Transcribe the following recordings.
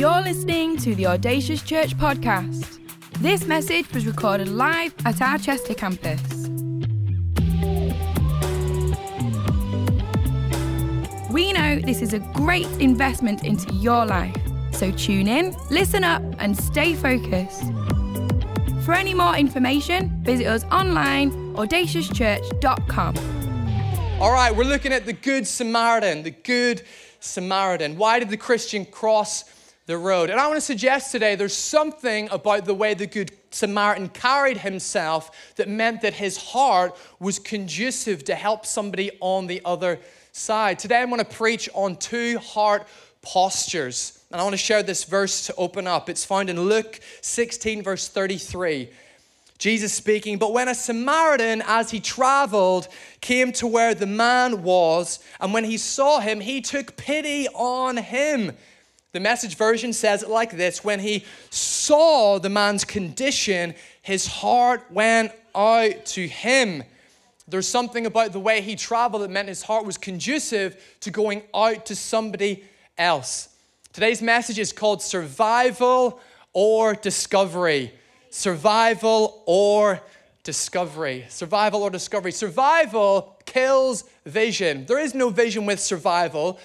You're listening to the Audacious Church podcast. This message was recorded live at our Chester campus. We know this is a great investment into your life, so tune in, listen up, and stay focused. For any more information, visit us online, at audaciouschurch.com. All right, we're looking at the Good Samaritan, the Good Samaritan. Why did the Christian cross the road. And I want to suggest today there's something about the way the Good Samaritan carried himself that meant that his heart was conducive to help somebody on the other side. Today I'm going to preach on two heart postures. And I want to share this verse to open up. It's found in Luke 16, verse 33. Jesus speaking, but when a Samaritan, as he traveled, came to where the man was, and when he saw him, he took pity on him the message version says it like this When he saw the man's condition, his heart went out to him. There's something about the way he traveled that meant his heart was conducive to going out to somebody else. Today's message is called Survival or Discovery. Survival or discovery. Survival or discovery. Survival kills vision. There is no vision with survival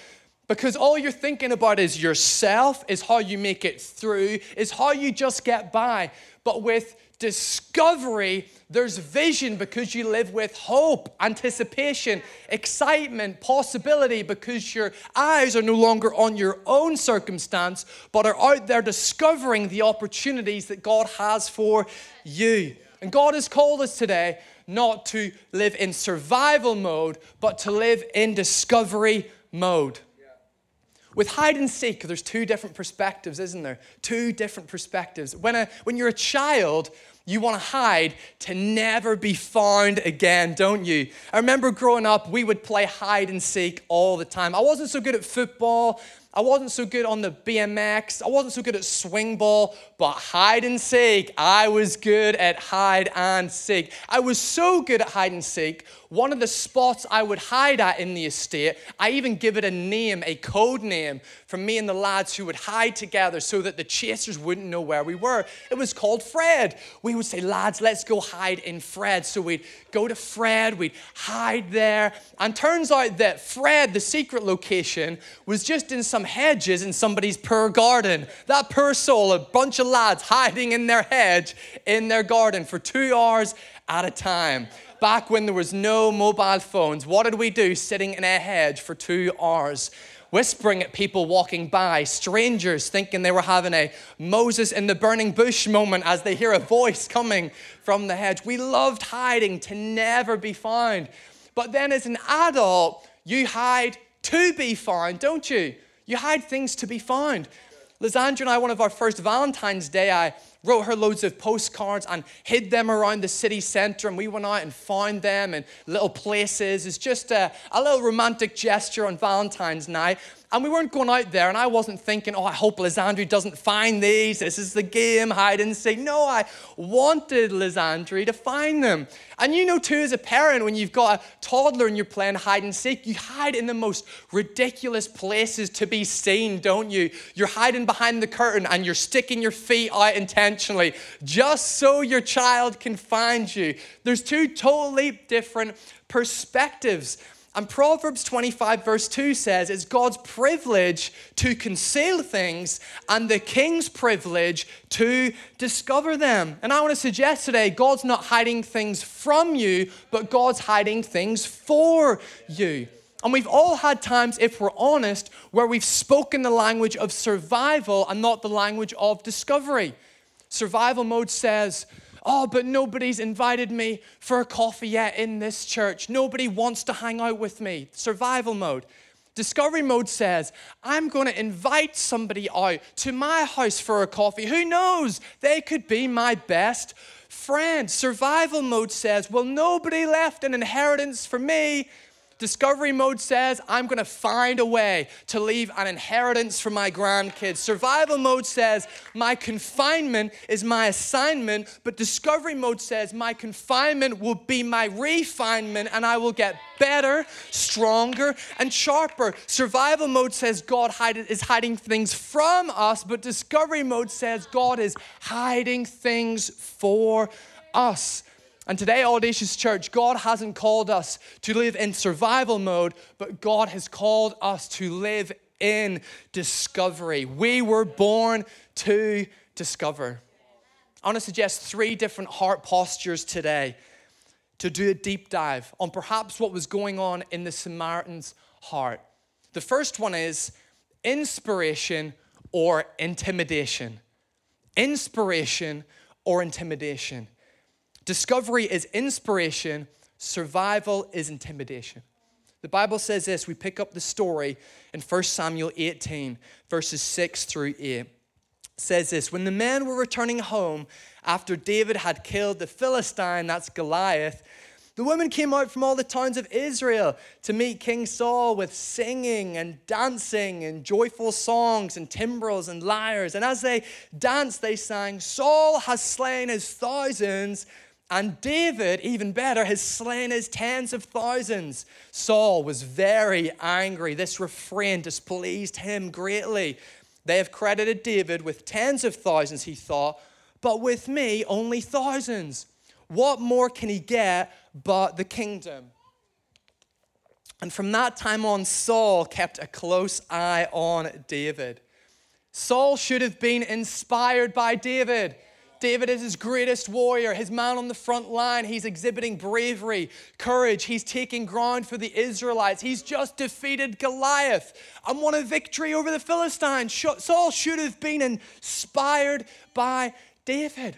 because all you're thinking about is yourself, is how you make it through, is how you just get by. But with discovery, there's vision because you live with hope, anticipation, excitement, possibility because your eyes are no longer on your own circumstance, but are out there discovering the opportunities that God has for you. And God has called us today not to live in survival mode, but to live in discovery mode. With hide and seek, there's two different perspectives, isn't there? Two different perspectives. When, a, when you're a child, you want to hide to never be found again, don't you? I remember growing up, we would play hide and seek all the time. I wasn't so good at football. I wasn't so good on the BMX. I wasn't so good at swing ball, but hide and seek, I was good at hide and seek. I was so good at hide and seek, one of the spots I would hide at in the estate, I even give it a name, a code name, for me and the lads who would hide together so that the chasers wouldn't know where we were. It was called Fred. We would say, lads, let's go hide in Fred. So we'd go to Fred, we'd hide there. And turns out that Fred, the secret location, was just in some hedges in somebody's poor garden. That poor soul, a bunch of lads hiding in their hedge in their garden for two hours at a time. Back when there was no mobile phones, what did we do sitting in a hedge for two hours? Whispering at people walking by, strangers thinking they were having a Moses in the burning bush moment as they hear a voice coming from the hedge. We loved hiding to never be found. But then as an adult, you hide to be found, don't you? You hide things to be found. Lysandra and I, one of our first Valentine's Day, I wrote her loads of postcards and hid them around the city center. And we went out and found them in little places. It's just a, a little romantic gesture on Valentine's night. And we weren't going out there, and I wasn't thinking, oh, I hope Lysandra doesn't find these. This is the game, hide and seek. No, I wanted Lysandra to find them. And you know, too, as a parent, when you've got a toddler and you're playing hide and seek, you hide in the most ridiculous places to be seen, don't you? You're hiding behind the curtain and you're sticking your feet out intentionally just so your child can find you. There's two totally different perspectives. And Proverbs 25, verse 2 says it's God's privilege to conceal things and the king's privilege to discover them. And I want to suggest today God's not hiding things from you, but God's hiding things for you. And we've all had times, if we're honest, where we've spoken the language of survival and not the language of discovery. Survival mode says, Oh, but nobody's invited me for a coffee yet in this church. Nobody wants to hang out with me. Survival mode. Discovery mode says, I'm going to invite somebody out to my house for a coffee. Who knows? They could be my best friend. Survival mode says, Well, nobody left an inheritance for me. Discovery mode says, I'm going to find a way to leave an inheritance for my grandkids. Survival mode says, my confinement is my assignment. But discovery mode says, my confinement will be my refinement and I will get better, stronger, and sharper. Survival mode says God is hiding things from us. But discovery mode says God is hiding things for us. And today, Audacious Church, God hasn't called us to live in survival mode, but God has called us to live in discovery. We were born to discover. I want to suggest three different heart postures today to do a deep dive on perhaps what was going on in the Samaritan's heart. The first one is inspiration or intimidation. Inspiration or intimidation. Discovery is inspiration, survival is intimidation. The Bible says this. We pick up the story in 1 Samuel 18, verses 6 through 8. It says this When the men were returning home after David had killed the Philistine, that's Goliath, the women came out from all the towns of Israel to meet King Saul with singing and dancing and joyful songs and timbrels and lyres. And as they danced, they sang, Saul has slain his thousands and David, even better, has slain his tens of thousands. Saul was very angry. This refrain displeased him greatly. They have credited David with tens of thousands, he thought, but with me, only thousands. What more can he get but the kingdom? And from that time on, Saul kept a close eye on David. Saul should have been inspired by David. David is his greatest warrior, his man on the front line. He's exhibiting bravery, courage. He's taking ground for the Israelites. He's just defeated Goliath and won a victory over the Philistines. Saul should have been inspired by David.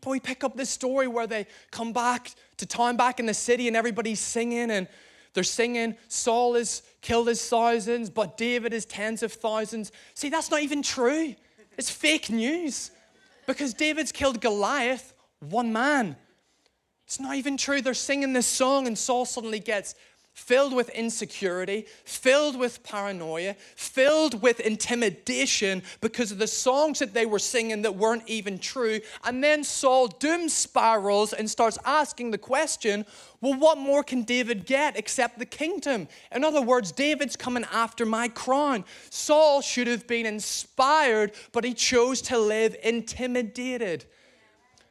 But we pick up this story where they come back to town, back in the city, and everybody's singing, and they're singing, Saul has killed his thousands, but David is tens of thousands. See, that's not even true. It's fake news. Because David's killed Goliath, one man. It's not even true. They're singing this song, and Saul suddenly gets filled with insecurity, filled with paranoia, filled with intimidation because of the songs that they were singing that weren't even true. And then Saul doom spirals and starts asking the question well, what more can David get except the kingdom? In other words, David's coming after my crown. Saul should have been inspired, but he chose to live intimidated.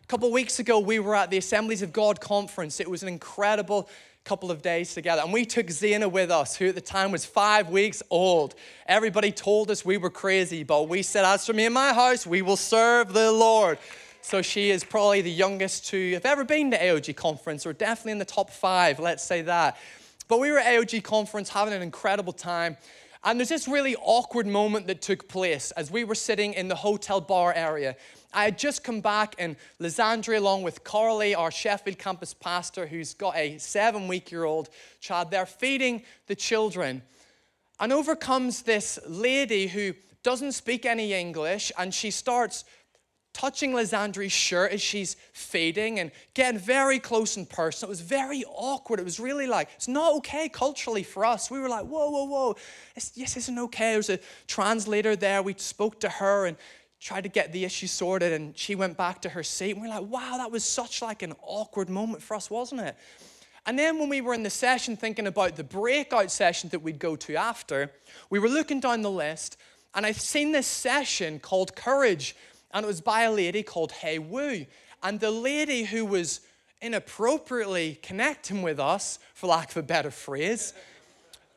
A couple weeks ago, we were at the Assemblies of God conference. It was an incredible couple of days together. And we took Zena with us, who at the time was five weeks old. Everybody told us we were crazy, but we said, As for me and my house, we will serve the Lord. So she is probably the youngest to have ever been to AOG conference, or definitely in the top five, let's say that. But we were at AOG conference having an incredible time. And there's this really awkward moment that took place as we were sitting in the hotel bar area. I had just come back, and Lysandra, along with Carly, our Sheffield campus pastor, who's got a seven week year old child, they're feeding the children. And over comes this lady who doesn't speak any English, and she starts touching Lysandra's shirt as she's feeding and getting very close and personal. It was very awkward. It was really like, it's not okay culturally for us. We were like, whoa, whoa, whoa. It's, yes, isn't okay. There was a translator there. We spoke to her, and tried to get the issue sorted and she went back to her seat. And we we're like wow that was such like an awkward moment for us wasn't it? And then when we were in the session thinking about the breakout session that we'd go to after we were looking down the list and i'd seen this session called courage and it was by a lady called Hea Woo. And the lady who was inappropriately connecting with us for lack of a better phrase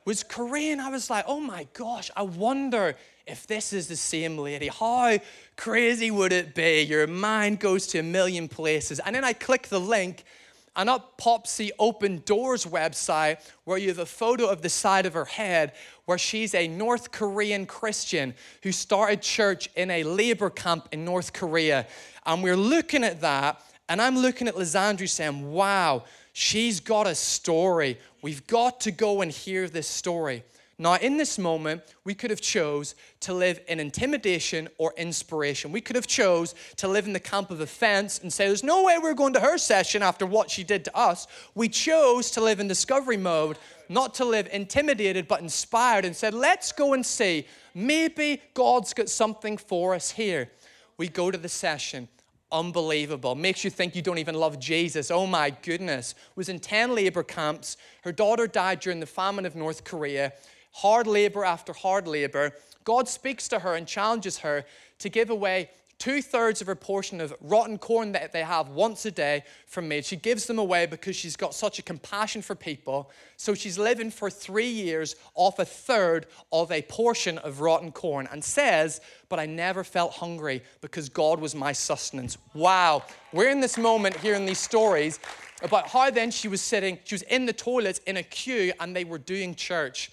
was korean i was like oh my gosh i wonder if this is the same lady, how crazy would it be? Your mind goes to a million places. And then I click the link, and up pops the Open Doors website where you have a photo of the side of her head where she's a North Korean Christian who started church in a labor camp in North Korea. And we're looking at that, and I'm looking at Lysandra saying, wow, she's got a story. We've got to go and hear this story. Now, in this moment, we could have chose to live in intimidation or inspiration. We could have chose to live in the camp of offense and say, there's no way we're going to her session after what she did to us. We chose to live in discovery mode, not to live intimidated, but inspired and said, let's go and see. Maybe God's got something for us here. We go to the session unbelievable. Makes you think you don't even love Jesus. Oh my goodness. Was in 10 labor camps. Her daughter died during the famine of North Korea hard labor after hard labor, God speaks to her and challenges her to give away two thirds of her portion of rotten corn that they have once a day from me. She gives them away because she's got such a compassion for people. So she's living for three years off a third of a portion of rotten corn and says, But I never felt hungry because God was my sustenance. Wow. We're in this moment hearing these stories about how then she was sitting, she was in the toilets in a queue and they were doing church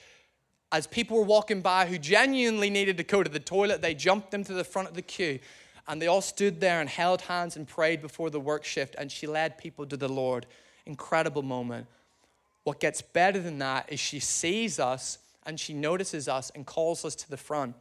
as people were walking by who genuinely needed to go to the toilet, they jumped them to the front of the queue and they all stood there and held hands and prayed before the work shift, and she led people to the Lord. Incredible moment. What gets better than that is she sees us and she notices us and calls us to the front.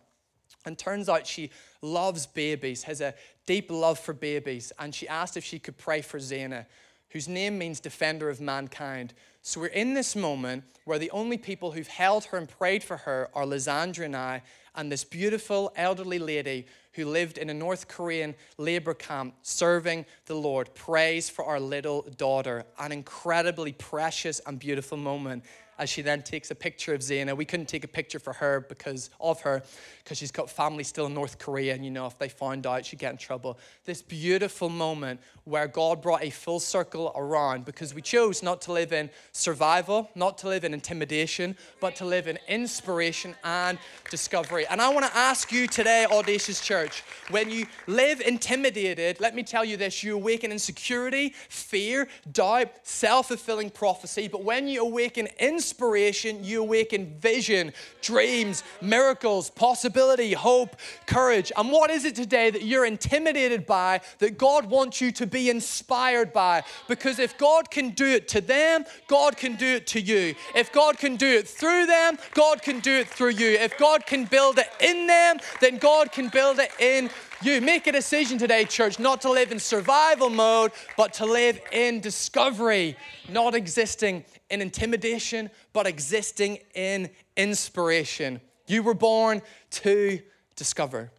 And turns out she loves babies, has a deep love for babies, and she asked if she could pray for Zena, whose name means defender of mankind. So we're in this moment where the only people who've held her and prayed for her are Lysandra and I, and this beautiful elderly lady who lived in a North Korean labor camp serving the Lord prays for our little daughter. An incredibly precious and beautiful moment as she then takes a picture of Zena. We couldn't take a picture for her because of her, because she's got family still in North Korea, and you know, if they found out, she'd get in trouble. This beautiful moment where God brought a full circle around because we chose not to live in survival, not to live in intimidation, but to live in inspiration and discovery. And I want to ask you today, Audacious Church, when you live intimidated, let me tell you this you awaken insecurity, fear, doubt, self fulfilling prophecy. But when you awaken inspiration, you awaken vision, dreams, miracles, possibility, hope, courage. And what is it today that you're intimidated by that God wants you to be inspired by. Because if God can do it to them, God can do it to you. If God can do it through them, God can do it through you. If God can build it in them, then God can build it in you. Make a decision today, church, not to live in survival mode, but to live in discovery, not existing in intimidation, but existing in inspiration. You were born to discover.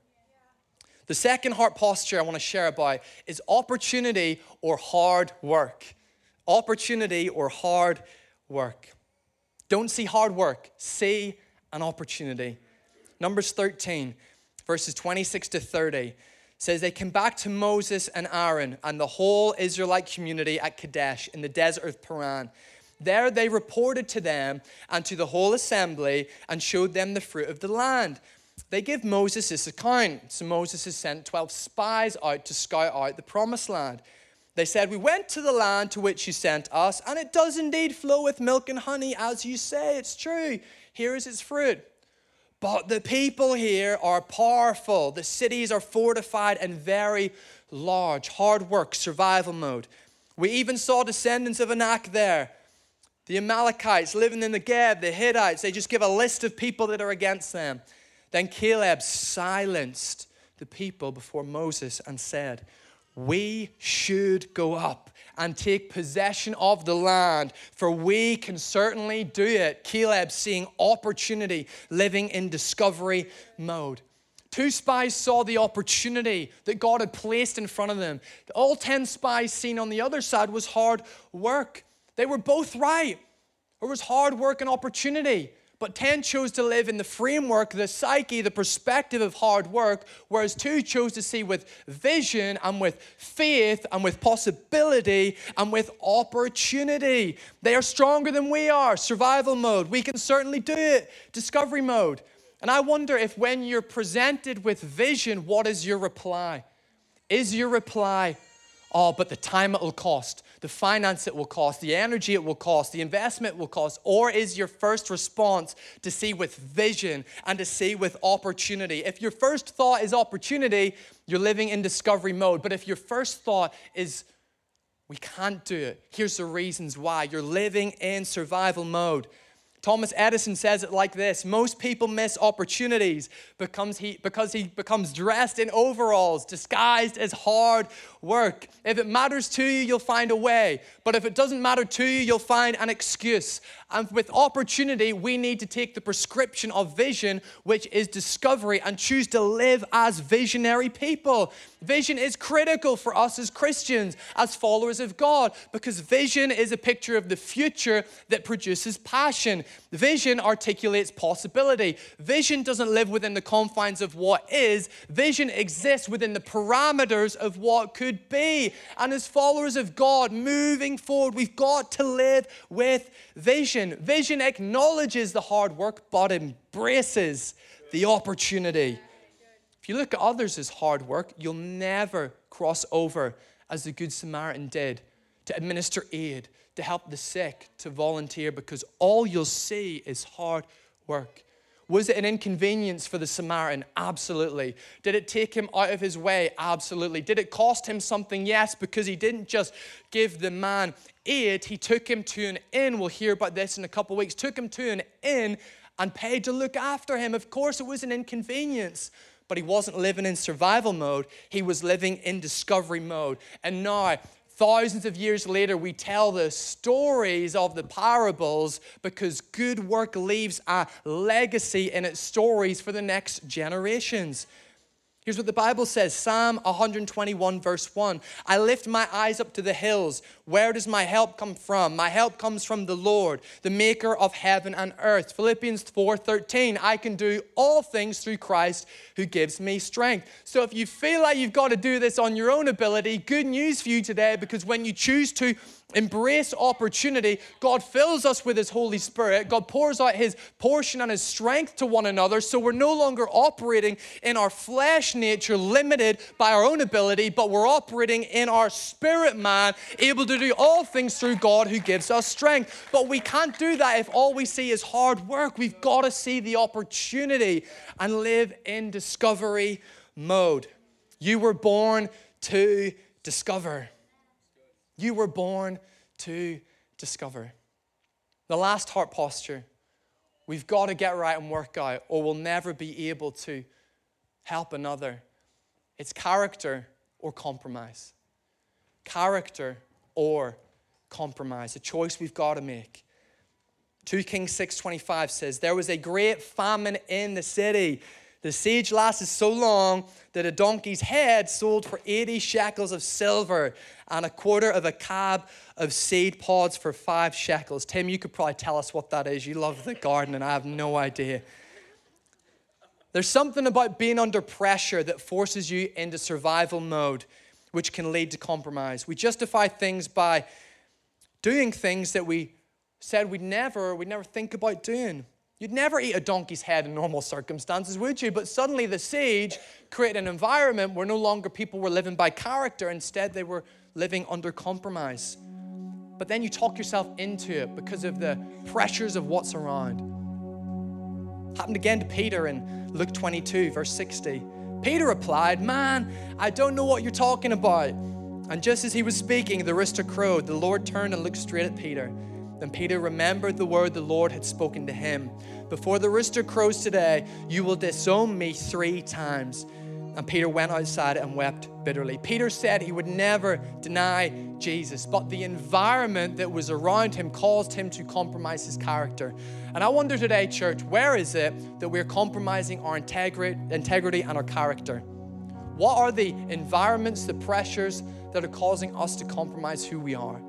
The second heart posture I want to share about is opportunity or hard work. Opportunity or hard work. Don't see hard work, see an opportunity. Numbers 13, verses 26 to 30 says they came back to Moses and Aaron and the whole Israelite community at Kadesh in the desert of Paran. There they reported to them and to the whole assembly and showed them the fruit of the land they give Moses this account. So Moses has sent 12 spies out to scout out the promised land. They said, We went to the land to which you sent us, and it does indeed flow with milk and honey, as you say. It's true. Here is its fruit. But the people here are powerful. The cities are fortified and very large. Hard work, survival mode. We even saw descendants of Anak there. The Amalekites living in the Negev, the Hittites, they just give a list of people that are against them. Then Caleb silenced the people before Moses and said, We should go up and take possession of the land, for we can certainly do it. Caleb seeing opportunity, living in discovery mode. Two spies saw the opportunity that God had placed in front of them. All 10 spies seen on the other side was hard work. They were both right. It was hard work and opportunity. But 10 chose to live in the framework, the psyche, the perspective of hard work, whereas 2 chose to see with vision and with faith and with possibility and with opportunity. They are stronger than we are. Survival mode. We can certainly do it. Discovery mode. And I wonder if when you're presented with vision, what is your reply? Is your reply, oh, but the time it will cost, the finance it will cost, the energy it will cost, the investment will cost? Or is your first response to see with vision and to see with opportunity? If your first thought is opportunity, you're living in discovery mode. But if your first thought is, we can't do it, here's the reasons why. You're living in survival mode. Thomas Edison says it like this Most people miss opportunities because he, because he becomes dressed in overalls, disguised as hard work. If it matters to you, you'll find a way. But if it doesn't matter to you, you'll find an excuse. And with opportunity, we need to take the prescription of vision, which is discovery, and choose to live as visionary people. Vision is critical for us as Christians, as followers of God, because vision is a picture of the future that produces passion. Vision articulates possibility. Vision doesn't live within the confines of what is, vision exists within the parameters of what could be. And as followers of God, moving forward, we've got to live with vision. Vision acknowledges the hard work, but embraces the opportunity. If you look at others as hard work, you'll never cross over as the Good Samaritan did to administer aid, to help the sick, to volunteer, because all you'll see is hard work. Was it an inconvenience for the Samaritan? Absolutely. Did it take him out of his way? Absolutely. Did it cost him something? Yes, because he didn't just give the man aid, he took him to an inn. We'll hear about this in a couple weeks. Took him to an inn and paid to look after him. Of course, it was an inconvenience but he wasn't living in survival mode. He was living in discovery mode. And now, thousands of years later, we tell the stories of the parables because good work leaves a legacy in its stories for the next generations. Here's what the Bible says Psalm 121, verse 1. I lift my eyes up to the hills. Where does my help come from? My help comes from the Lord, the maker of heaven and earth. Philippians 4 13. I can do all things through Christ who gives me strength. So if you feel like you've got to do this on your own ability, good news for you today because when you choose to embrace opportunity, God fills us with His Holy Spirit. God pours out His portion and His strength to one another. So we're no longer operating in our flesh nature, limited by our own ability, but we're operating in our spirit man, able to do all things through God who gives us strength. But we can't do that if all we see is hard work. We've got to see the opportunity and live in discovery mode. You were born to discover. You were born to discover. The last heart posture we've got to get right and work out, or we'll never be able to help another. It's character or compromise. Character or compromise. A choice we've got to make. 2 Kings 6:25 says, There was a great famine in the city. The siege lasted so long that a donkey's head sold for 80 shekels of silver and a quarter of a cab of seed pods for five shekels. Tim, you could probably tell us what that is. You love the garden, and I have no idea. There's something about being under pressure that forces you into survival mode, which can lead to compromise. We justify things by doing things that we said we'd never, we'd never think about doing. You'd never eat a donkey's head in normal circumstances, would you? But suddenly the siege created an environment where no longer people were living by character, instead, they were living under compromise. But then you talk yourself into it because of the pressures of what's around. Happened again to Peter in Luke 22, verse 60. Peter replied, Man, I don't know what you're talking about. And just as he was speaking, the rooster crowed. The Lord turned and looked straight at Peter. Then Peter remembered the word the Lord had spoken to him Before the rooster crows today, you will disown me three times. And Peter went outside and wept bitterly. Peter said he would never deny Jesus, but the environment that was around him caused him to compromise his character. And I wonder today, church, where is it that we're compromising our integrity and our character? What are the environments, the pressures that are causing us to compromise who we are?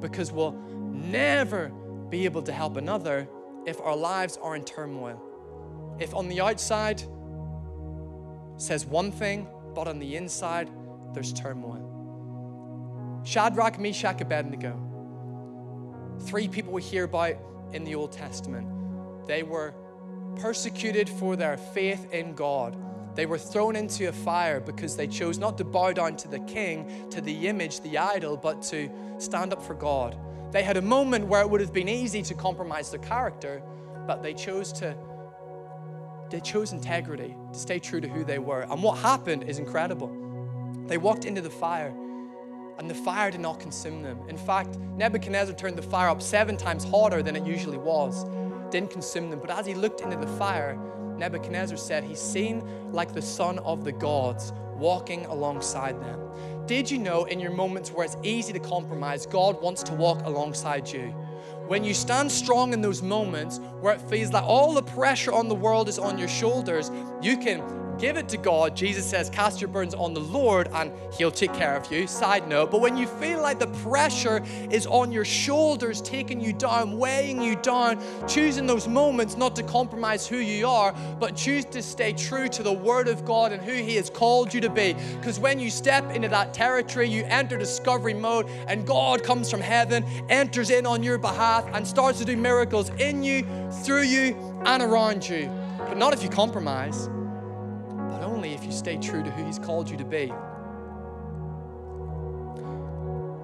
Because we'll never be able to help another if our lives are in turmoil. If on the outside says one thing, but on the inside there's turmoil. Shadrach, Meshach, Abednego, three people we hear about in the Old Testament. They were persecuted for their faith in God. They were thrown into a fire because they chose not to bow down to the king, to the image, the idol, but to stand up for God. They had a moment where it would have been easy to compromise their character, but they chose to they chose integrity, to stay true to who they were. And what happened is incredible. They walked into the fire, and the fire did not consume them. In fact, Nebuchadnezzar turned the fire up seven times hotter than it usually was. didn't consume them. But as he looked into the fire, Nebuchadnezzar said, He's seen like the son of the gods walking alongside them. Did you know in your moments where it's easy to compromise, God wants to walk alongside you? When you stand strong in those moments where it feels like all the pressure on the world is on your shoulders, you can give it to God. Jesus says, Cast your burdens on the Lord and He'll take care of you. Side note. But when you feel like the pressure is on your shoulders, taking you down, weighing you down, choosing those moments not to compromise who you are, but choose to stay true to the Word of God and who He has called you to be. Because when you step into that territory, you enter discovery mode, and God comes from heaven, enters in on your behalf, and starts to do miracles in you, through you, and around you. But not if you compromise only if you stay true to who He's called you to be.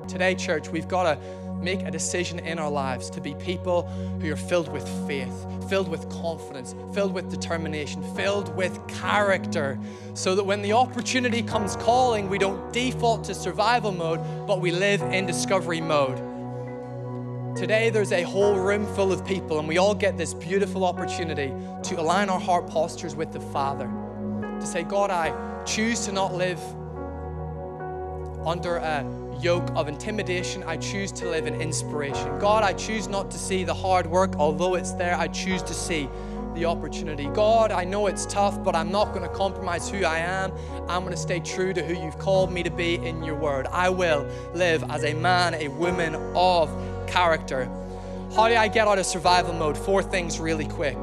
Today, church, we've got to make a decision in our lives to be people who are filled with faith, filled with confidence, filled with determination, filled with character, so that when the opportunity comes calling, we don't default to survival mode, but we live in discovery mode. Today, there's a whole room full of people, and we all get this beautiful opportunity to align our heart postures with the Father to say, God, I choose to not live under a yoke of intimidation. I choose to live in inspiration. God, I choose not to see the hard work, although it's there. I choose to see the opportunity. God, I know it's tough, but I'm not going to compromise who I am. I'm going to stay true to who you've called me to be in your word. I will live as a man, a woman of character. How do I get out of survival mode? Four things really quick.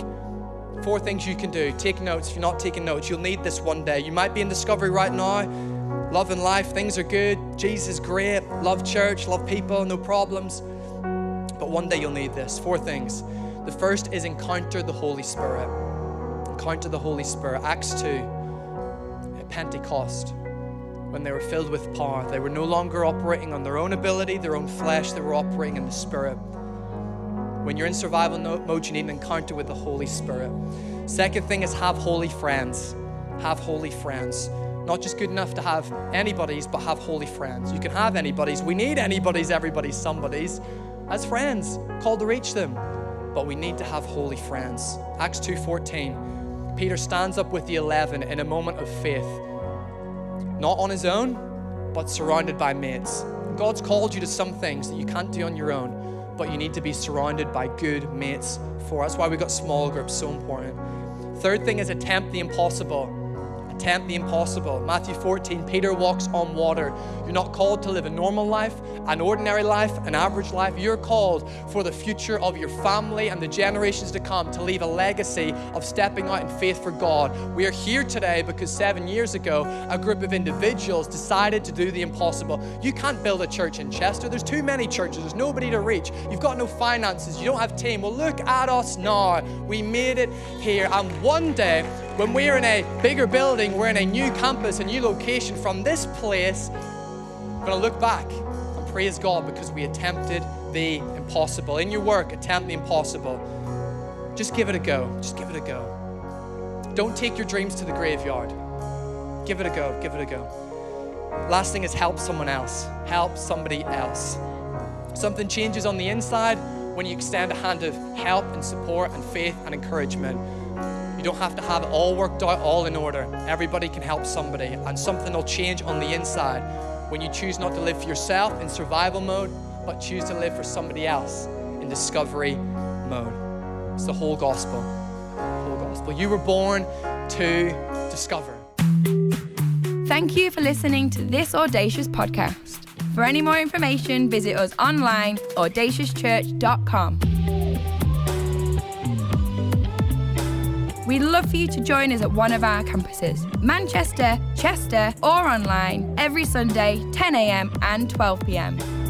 Four things you can do. Take notes. If you're not taking notes, you'll need this one day. You might be in discovery right now. Love and life, things are good. Jesus great. Love church, love people, no problems. But one day you'll need this. Four things. The first is encounter the Holy Spirit. Encounter the Holy Spirit. Acts 2, at Pentecost, when they were filled with power, they were no longer operating on their own ability, their own flesh, they were operating in the Spirit. When you're in survival mode, you need an encounter with the Holy Spirit. Second thing is have holy friends. Have holy friends. Not just good enough to have anybody's, but have holy friends. You can have anybody's. We need anybody's, everybody's, somebody's as friends, called to reach them. But we need to have holy friends. Acts 2:14. Peter stands up with the 11 in a moment of faith. Not on his own, but surrounded by mates. God's called you to some things that you can't do on your own but you need to be surrounded by good mates for. That's why we got small groups so important. Third thing is attempt the impossible attempt the impossible. Matthew 14, Peter walks on water. You're not called to live a normal life, an ordinary life, an average life. You're called for the future of your family and the generations to come to leave a legacy of stepping out in faith for God. We are here today because seven years ago, a group of individuals decided to do the impossible. You can't build a church in Chester. There's too many churches. There's nobody to reach. You've got no finances. You don't have team. Well, look at us now. We made it here. And one day, when we're in a bigger building, we're in a new campus, a new location from this place, we're going to look back and praise God because we attempted the impossible. In your work, attempt the impossible. Just give it a go. Just give it a go. Don't take your dreams to the graveyard. Give it a go. Give it a go. Last thing is help someone else. Help somebody else. Something changes on the inside when you extend a hand of help and support and faith and encouragement don't have to have it all worked out, all in order. Everybody can help somebody, and something will change on the inside when you choose not to live for yourself in survival mode, but choose to live for somebody else in discovery mode. It's the whole gospel. Whole gospel. You were born to discover. Thank you for listening to this Audacious podcast. For any more information, visit us online, audaciouschurch.com. We'd love for you to join us at one of our campuses Manchester, Chester, or online every Sunday, 10am and 12pm.